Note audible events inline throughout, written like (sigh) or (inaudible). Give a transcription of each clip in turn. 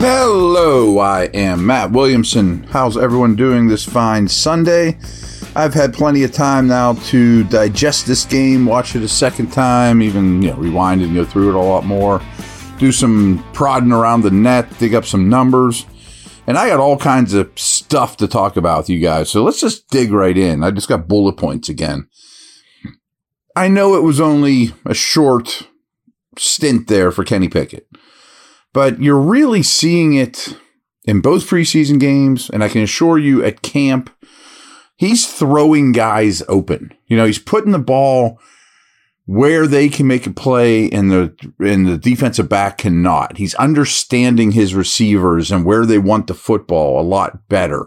Hello, I am Matt Williamson. How's everyone doing this fine Sunday? I've had plenty of time now to digest this game, watch it a second time, even you know, rewind and go through it a lot more, do some prodding around the net, dig up some numbers, and I got all kinds of stuff to talk about with you guys. So let's just dig right in. I just got bullet points again. I know it was only a short stint there for Kenny Pickett but you're really seeing it in both preseason games. And I can assure you at camp, he's throwing guys open. You know, he's putting the ball where they can make a play and the and the defensive back cannot. He's understanding his receivers and where they want the football a lot better.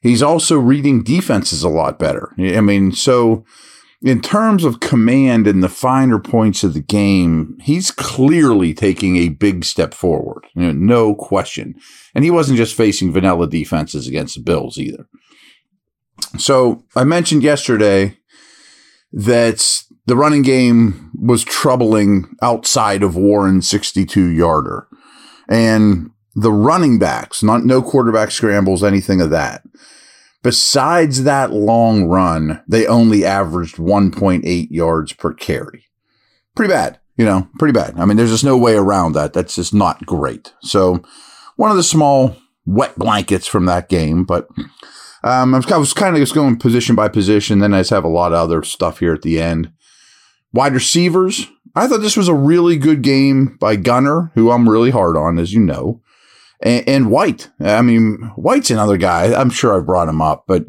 He's also reading defenses a lot better. I mean, so in terms of command and the finer points of the game, he's clearly taking a big step forward. You know, no question. And he wasn't just facing vanilla defenses against the Bills either. So I mentioned yesterday that the running game was troubling outside of Warren's 62 yarder. And the running backs, not no quarterback scrambles, anything of that Besides that long run, they only averaged 1.8 yards per carry. Pretty bad, you know, pretty bad. I mean, there's just no way around that. That's just not great. So, one of the small wet blankets from that game, but um, I was kind of just going position by position. Then I just have a lot of other stuff here at the end. Wide receivers. I thought this was a really good game by Gunner, who I'm really hard on, as you know and, and White. I mean, White's another guy. I'm sure I've brought him up, but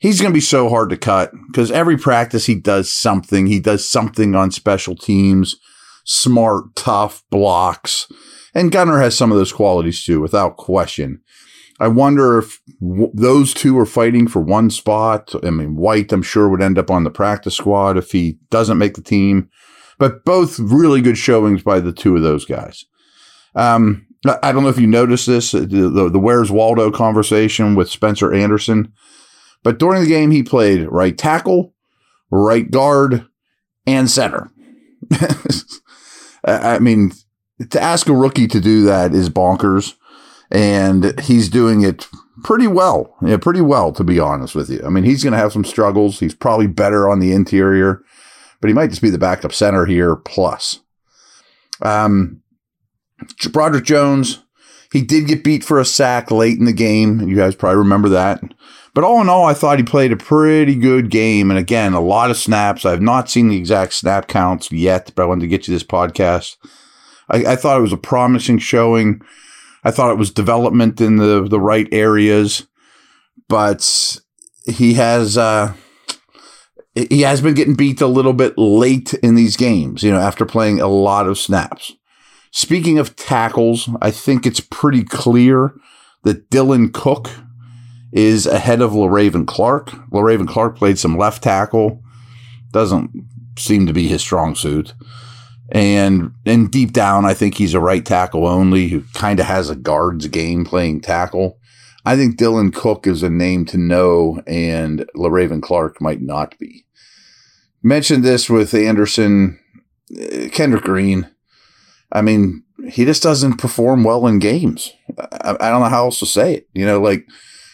he's going to be so hard to cut because every practice he does something. He does something on special teams, smart, tough blocks. And Gunner has some of those qualities too, without question. I wonder if w- those two are fighting for one spot. I mean, White, I'm sure, would end up on the practice squad if he doesn't make the team. But both really good showings by the two of those guys. Um, I don't know if you noticed this, uh, the, the, the Where's Waldo conversation with Spencer Anderson, but during the game, he played right tackle, right guard, and center. (laughs) I mean, to ask a rookie to do that is bonkers, and he's doing it pretty well. Yeah, pretty well, to be honest with you. I mean, he's going to have some struggles. He's probably better on the interior, but he might just be the backup center here plus. Um, Broderick Jones, he did get beat for a sack late in the game. You guys probably remember that. But all in all, I thought he played a pretty good game. And again, a lot of snaps. I have not seen the exact snap counts yet, but I wanted to get you this podcast. I, I thought it was a promising showing. I thought it was development in the, the right areas. But he has uh, he has been getting beat a little bit late in these games, you know, after playing a lot of snaps. Speaking of tackles, I think it's pretty clear that Dylan Cook is ahead of Le'Raven Clark. Le'Raven Clark played some left tackle. Doesn't seem to be his strong suit. And and deep down, I think he's a right tackle only who kind of has a guards game playing tackle. I think Dylan Cook is a name to know, and Le'Raven Clark might not be. Mentioned this with Anderson, uh, Kendrick Green. I mean, he just doesn't perform well in games. I, I, don't know how else to say it. You know, like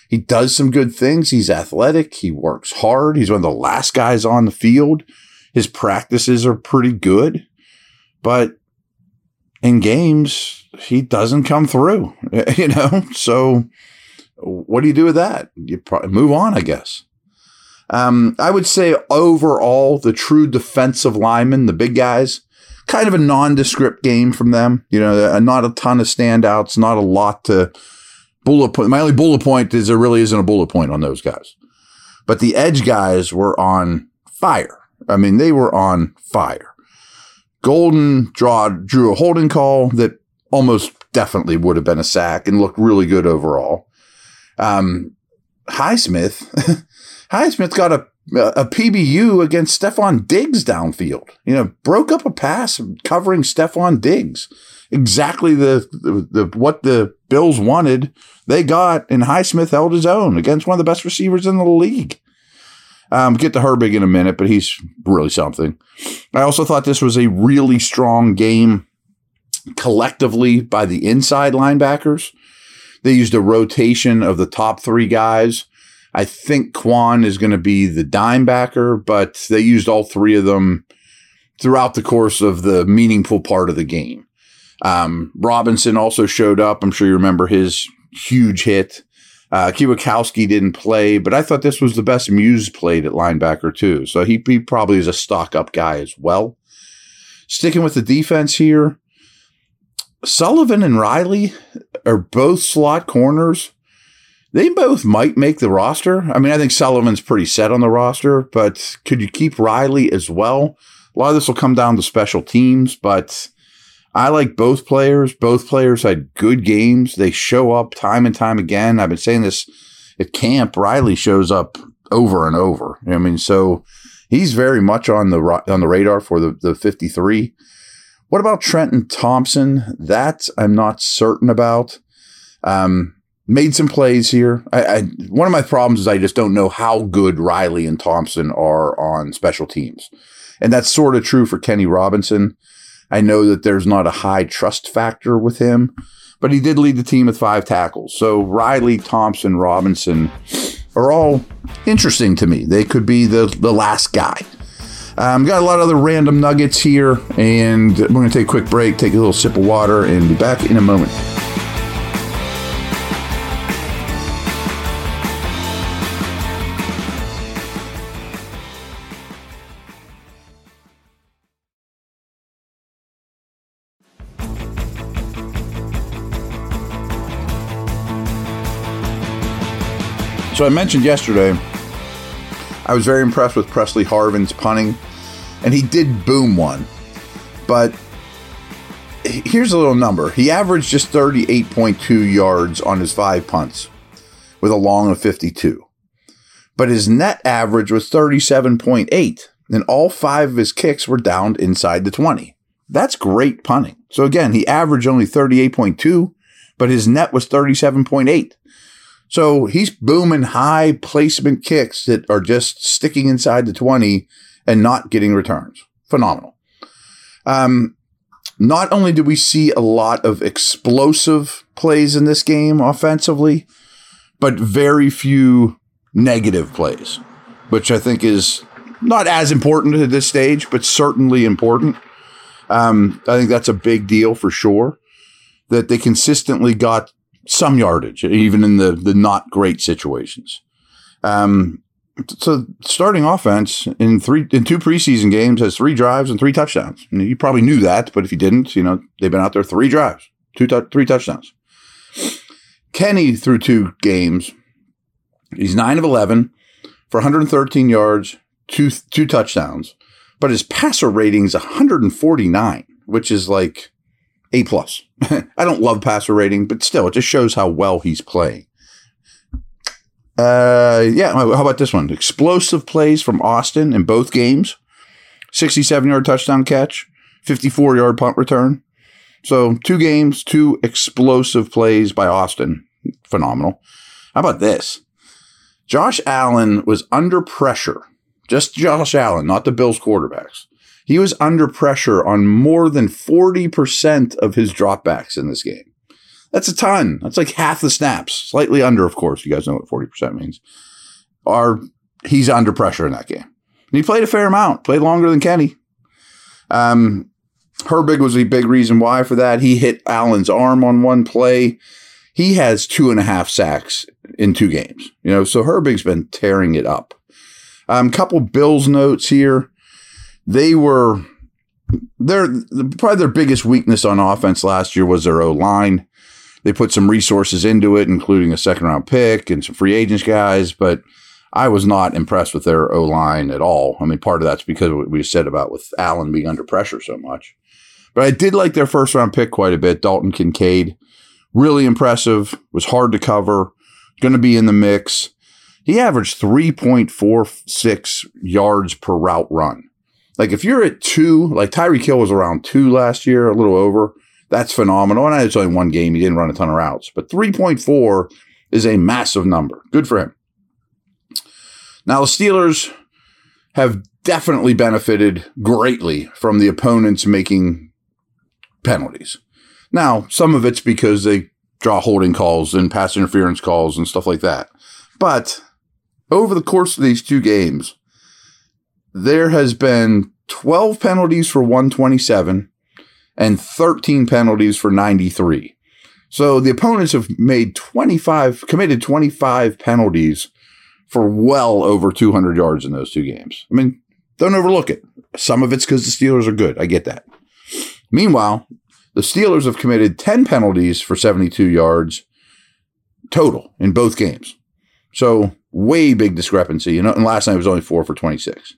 he does some good things. He's athletic. He works hard. He's one of the last guys on the field. His practices are pretty good, but in games, he doesn't come through, (laughs) you know? So what do you do with that? You probably move on, I guess. Um, I would say overall, the true defensive linemen, the big guys, kind of a nondescript game from them. You know, not a ton of standouts, not a lot to bullet point. My only bullet point is there really isn't a bullet point on those guys. But the edge guys were on fire. I mean, they were on fire. Golden draw, drew a holding call that almost definitely would have been a sack and looked really good overall. Um, Highsmith, (laughs) Highsmith got a a PBU against Stefon Diggs downfield. You know, broke up a pass covering Stefon Diggs. Exactly the, the, the what the Bills wanted, they got, and Highsmith held his own against one of the best receivers in the league. Um, get to Herbig in a minute, but he's really something. I also thought this was a really strong game collectively by the inside linebackers. They used a rotation of the top three guys. I think Kwon is going to be the dime backer, but they used all three of them throughout the course of the meaningful part of the game. Um, Robinson also showed up. I'm sure you remember his huge hit. Uh, didn't play, but I thought this was the best Muse played at linebacker too. So he, he probably is a stock up guy as well. Sticking with the defense here, Sullivan and Riley are both slot corners. They both might make the roster. I mean, I think Sullivan's pretty set on the roster, but could you keep Riley as well? A lot of this will come down to special teams, but I like both players. Both players had good games. They show up time and time again. I've been saying this at camp. Riley shows up over and over. I mean, so he's very much on the on the radar for the the 53. What about Trenton Thompson? That I'm not certain about. Um, made some plays here. I, I, one of my problems is I just don't know how good Riley and Thompson are on special teams, and that's sort of true for Kenny Robinson. I know that there's not a high trust factor with him, but he did lead the team with five tackles. So Riley, Thompson, Robinson are all interesting to me. They could be the the last guy. Um, got a lot of other random nuggets here, and we're going to take a quick break, take a little sip of water, and be back in a moment. So I mentioned yesterday I was very impressed with Pressley Harvin's punting, and he did boom one. But here's a little number he averaged just 38.2 yards on his five punts with a long of 52. But his net average was 37.8, and all five of his kicks were downed inside the 20. That's great punting. So again, he averaged only 38.2, but his net was 37.8. So he's booming high placement kicks that are just sticking inside the 20 and not getting returns. Phenomenal. Um, not only do we see a lot of explosive plays in this game offensively, but very few negative plays, which I think is not as important at this stage, but certainly important. Um, I think that's a big deal for sure that they consistently got some yardage, even in the the not great situations. Um, so starting offense in three in two preseason games has three drives and three touchdowns. you probably knew that, but if you didn't, you know they've been out there three drives, two three touchdowns. Kenny through two games, he's nine of eleven for 113 yards, two two touchdowns, but his passer rating is 149, which is like a plus. (laughs) I don't love passer rating, but still, it just shows how well he's playing. Uh, yeah. How about this one? Explosive plays from Austin in both games. 67 yard touchdown catch, 54 yard punt return. So two games, two explosive plays by Austin. Phenomenal. How about this? Josh Allen was under pressure. Just Josh Allen, not the Bills quarterbacks. He was under pressure on more than 40% of his dropbacks in this game. That's a ton. That's like half the snaps, slightly under, of course. You guys know what 40% means. Are he's under pressure in that game. And he played a fair amount, played longer than Kenny. Um, Herbig was a big reason why for that. He hit Allen's arm on one play. He has two and a half sacks in two games. You know, so Herbig's been tearing it up. Um, couple Bills notes here they were their probably their biggest weakness on offense last year was their O line. They put some resources into it, including a second round pick and some free agents guys, but I was not impressed with their O line at all. I mean, part of that's because of what we said about with Allen being under pressure so much. But I did like their first round pick quite a bit, Dalton Kincaid. Really impressive, was hard to cover, going to be in the mix. He averaged 3.46 yards per route run. Like if you're at two, like Tyreek Hill was around two last year, a little over. That's phenomenal. And it's only one game. He didn't run a ton of routes, but 3.4 is a massive number. Good for him. Now the Steelers have definitely benefited greatly from the opponents making penalties. Now, some of it's because they draw holding calls and pass interference calls and stuff like that. But over the course of these two games, there has been 12 penalties for 127 and 13 penalties for 93. So the opponents have made 25, committed 25 penalties for well over 200 yards in those two games. I mean, don't overlook it. Some of it's because the Steelers are good. I get that. Meanwhile, the Steelers have committed 10 penalties for 72 yards total in both games. So way big discrepancy. You know, and last night was only four for 26.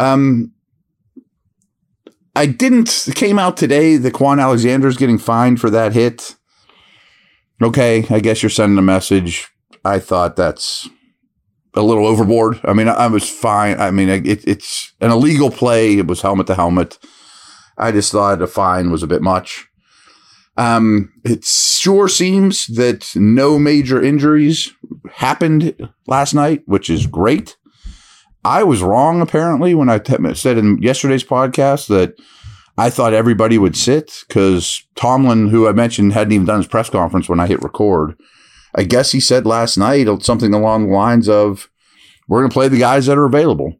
Um, I didn't, it came out today that Kwon Alexander's getting fined for that hit. Okay, I guess you're sending a message. I thought that's a little overboard. I mean, I, I was fine. I mean, it, it's an illegal play. It was helmet to helmet. I just thought a fine was a bit much. Um, it sure seems that no major injuries happened last night, which is great. I was wrong apparently when I said in yesterday's podcast that I thought everybody would sit because Tomlin, who I mentioned, hadn't even done his press conference when I hit record. I guess he said last night something along the lines of, "We're going to play the guys that are available."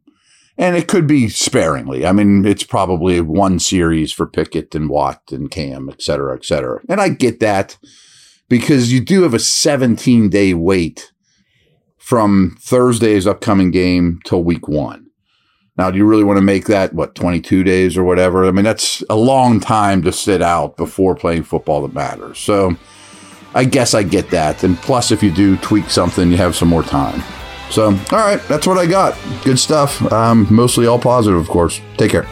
And it could be sparingly. I mean, it's probably one series for Pickett and Watt and Cam, et cetera, et cetera. And I get that because you do have a 17 day wait from Thursday's upcoming game till week one. Now, do you really want to make that, what, 22 days or whatever? I mean, that's a long time to sit out before playing football that matters. So I guess I get that. And plus, if you do tweak something, you have some more time. So, all right, that's what I got. Good stuff. Um, mostly all positive, of course. Take care.